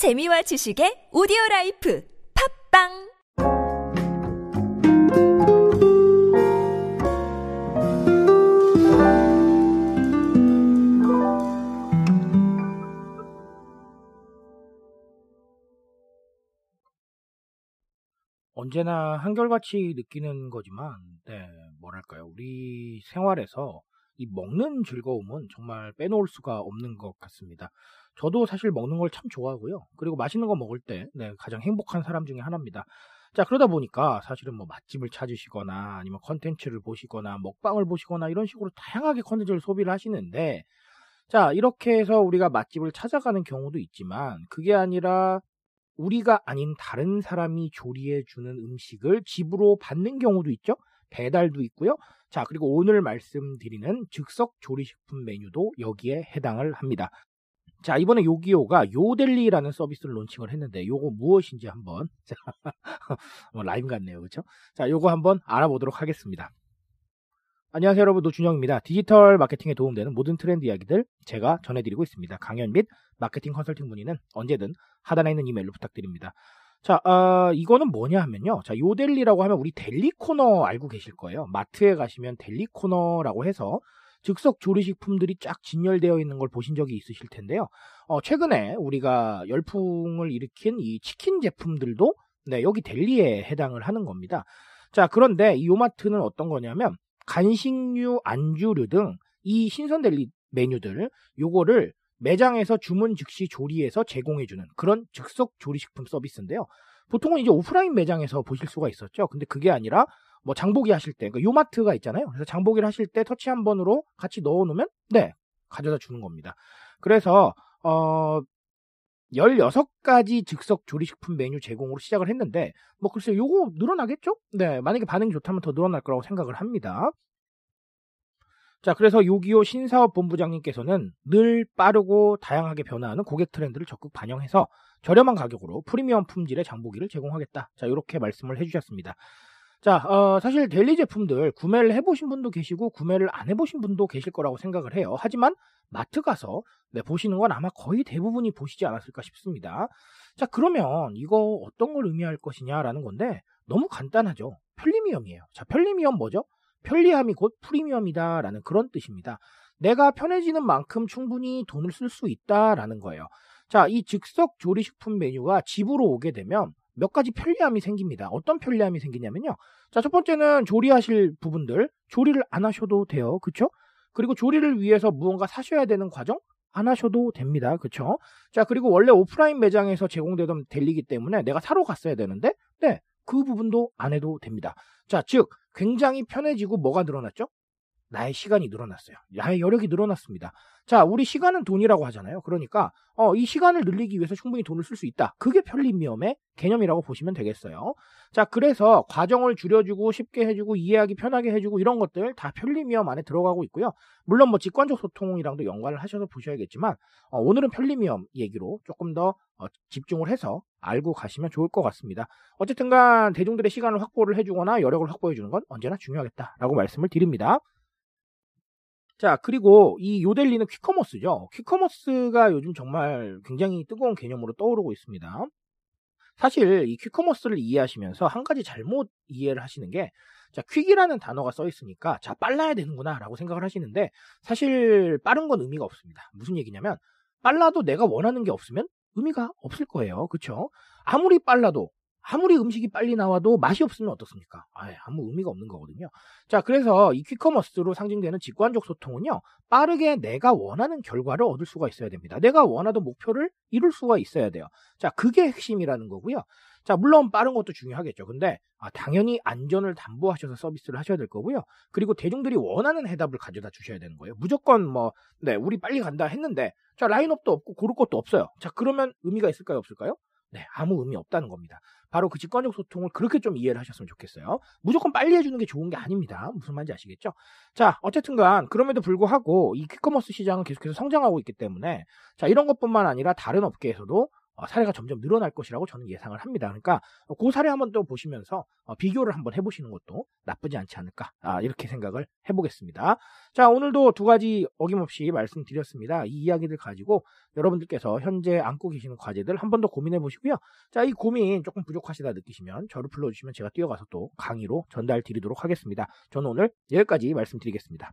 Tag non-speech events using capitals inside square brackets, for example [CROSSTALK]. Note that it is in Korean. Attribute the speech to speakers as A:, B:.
A: 재미와 지식의 오디오 라이프 팝빵
B: 언제나 한결같이 느끼는 거지만, 네, 뭐랄까요. 우리 생활에서 이 먹는 즐거움은 정말 빼놓을 수가 없는 것 같습니다. 저도 사실 먹는 걸 참 좋아하고요. 그리고 맛있는 거 먹을 때, 네, 가장 행복한 사람 중에 하나입니다. 자, 그러다 보니까 사실은 뭐 맛집을 찾으시거나 아니면 컨텐츠를 보시거나 먹방을 보시거나 이런 식으로 다양하게 컨텐츠를 소비를 하시는데, 자, 이렇게 해서 우리가 맛집을 찾아가는 경우도 있지만, 그게 아니라 우리가 아닌 다른 사람이 조리해 주는 음식을 집으로 받는 경우도 있죠. 배달도 있고요. 자, 그리고 오늘 말씀드리는 즉석 조리식품 메뉴도 여기에 해당을 합니다. 자, 이번에 요기요가 요델리라는 서비스를 론칭을 했는데 요거 무엇인지 한번 [LAUGHS] 뭐 라이브 같네요. 그렇죠? 자, 요거 한번 알아보도록 하겠습니다. 안녕하세요 여러분 노준영입니다. 디지털 마케팅에 도움되는 모든 트렌드 이야기들 제가 전해드리고 있습니다. 강연 및 마케팅 컨설팅 문의는 언제든 하단에 있는 이메일로 부탁드립니다. 자, 어, 이거는 뭐냐 하면요. 자, 요델리라고 하면 우리 deli 코너 알고 계실 거예요. 마트에 가시면 deli 코너라고 해서 즉석 조리식품들이 쫙 진열되어 있는 걸 보신 적이 있으실 텐데요. 어, 최근에 우리가 열풍을 일으킨 이 치킨 제품들도 네, 여기 델리에 해당을 하는 겁니다. 자, 그런데 이 요마트는 어떤 거냐면 간식류, 안주류 등 이 신선 델리 메뉴들 요거를 매장에서 주문 즉시 조리해서 제공해주는 그런 즉석 조리식품 서비스인데요. 보통은 이제 오프라인 매장에서 보실 수가 있었죠. 근데 그게 아니라 뭐 장보기 하실 때, 그러니까 요마트가 있잖아요. 그래서 장보기를 하실 때 터치 한 번으로 같이 넣어놓으면 네 가져다 주는 겁니다. 그래서 어 16가지 즉석 조리식품 메뉴 제공으로 시작을 했는데 뭐 글쎄요 요거 늘어나겠죠? 네 만약에 반응이 좋다면 더 늘어날 거라고 생각을 합니다. 자, 그래서 요기요 신사업 본부장님께서는 늘 빠르고 다양하게 변화하는 고객 트렌드를 적극 반영해서 저렴한 가격으로 프리미엄 품질의 장보기를 제공하겠다. 자, 이렇게 말씀을 해주셨습니다. 자, 어, 사실 델리 제품들 구매를 해보신 분도 계시고 구매를 안 해보신 분도 계실 거라고 생각을 해요. 하지만 마트 가서 네, 보시는 건 아마 거의 대부분이 보시지 않았을까 싶습니다. 자, 그러면 이거 어떤 걸 의미할 것이냐라는 건데 너무 간단하죠. 편리미엄이에요. 자, 편리미엄 뭐죠? 편리함이 곧 프리미엄이다라는 그런 뜻입니다. 내가 편해지는 만큼 충분히 돈을 쓸 수 있다라는 거예요. 자, 이 즉석 조리식품 메뉴가 집으로 오게 되면 몇 가지 편리함이 생깁니다. 어떤 편리함이 생기냐면요. 자, 첫 번째는 조리하실 부분들 조리를 안 하셔도 돼요. 그쵸? 그리고 조리를 위해서 무언가 사셔야 되는 과정 안 하셔도 됩니다. 그쵸? 자, 그리고 원래 오프라인 매장에서 제공되던 델리기 때문에 내가 사러 갔어야 되는데 네, 그 부분도 안 해도 됩니다. 자, 즉 굉장히 편해지고 뭐가 늘어났죠? 나의 시간이 늘어났어요. 나의 여력이 늘어났습니다. 자, 우리 시간은 돈이라고 하잖아요. 그러니까 어, 이 시간을 늘리기 위해서 충분히 돈을 쓸 수 있다. 그게 편리미엄의 개념이라고 보시면 되겠어요. 자, 그래서 과정을 줄여주고 쉽게 해주고 이해하기 편하게 해주고 이런 것들 다 편리미엄 안에 들어가고 있고요. 물론 뭐 직관적 소통이랑도 연관을 하셔서 보셔야겠지만 어, 오늘은 편리미엄 얘기로 조금 더 어, 집중을 해서 알고 가시면 좋을 것 같습니다. 어쨌든간 대중들의 시간을 확보를 해주거나 여력을 확보해주는 건 언제나 중요하겠다라고 말씀을 드립니다. 자, 그리고 이 요델리는 퀵커머스죠. 퀵커머스가 요즘 정말 굉장히 뜨거운 개념으로 떠오르고 있습니다. 사실 이 퀵커머스를 이해하시면서 한 가지 잘못 이해를 하시는 게, 자, 퀵이라는 단어가 써 있으니까, 자, 빨라야 되는구나, 라고 생각을 하시는데, 사실 빠른 건 의미가 없습니다. 무슨 얘기냐면, 빨라도 내가 원하는 게 없으면 의미가 없을 거예요. 그쵸? 아무리 빨라도 아무리 음식이 빨리 나와도 맛이 없으면 어떻습니까? 아예 아무 의미가 없는 거거든요. 자, 그래서 이 퀵커머스로 상징되는 직관적 소통은요, 빠르게 내가 원하는 결과를 얻을 수가 있어야 됩니다. 내가 원하던 목표를 이룰 수가 있어야 돼요. 자, 그게 핵심이라는 거고요. 자, 물론 빠른 것도 중요하겠죠. 근데 아, 당연히 안전을 담보하셔서 서비스를 하셔야 될 거고요. 그리고 대중들이 원하는 해답을 가져다 주셔야 되는 거예요. 무조건 뭐, 네, 우리 빨리 간다 했는데, 자, 라인업도 없고 고를 것도 없어요. 자, 그러면 의미가 있을까요? 없을까요? 네, 아무 의미 없다는 겁니다. 바로 그 직관적 소통을 그렇게 좀 이해를 하셨으면 좋겠어요. 무조건 빨리 해주는 게 좋은 게 아닙니다. 무슨 말인지 아시겠죠? 자, 어쨌든 간 그럼에도 불구하고 이 퀵커머스 시장은 계속해서 성장하고 있기 때문에 자 이런 것뿐만 아니라 다른 업계에서도 어, 사례가 점점 늘어날 것이라고 저는 예상을 합니다. 그러니까 그 사례 한번 또 보시면서 어, 비교를 한번 해보시는 것도 나쁘지 않지 않을까 아, 이렇게 생각을 해보겠습니다. 자 오늘도 두 가지 어김없이 말씀드렸습니다. 이 이야기들 가지고 여러분들께서 현재 안고 계시는 과제들 한 번 더 고민해 보시고요. 자 이 고민 조금 부족하시다 느끼시면 저를 불러주시면 제가 뛰어가서 또 강의로 전달 드리도록 하겠습니다. 저는 오늘 여기까지 말씀드리겠습니다.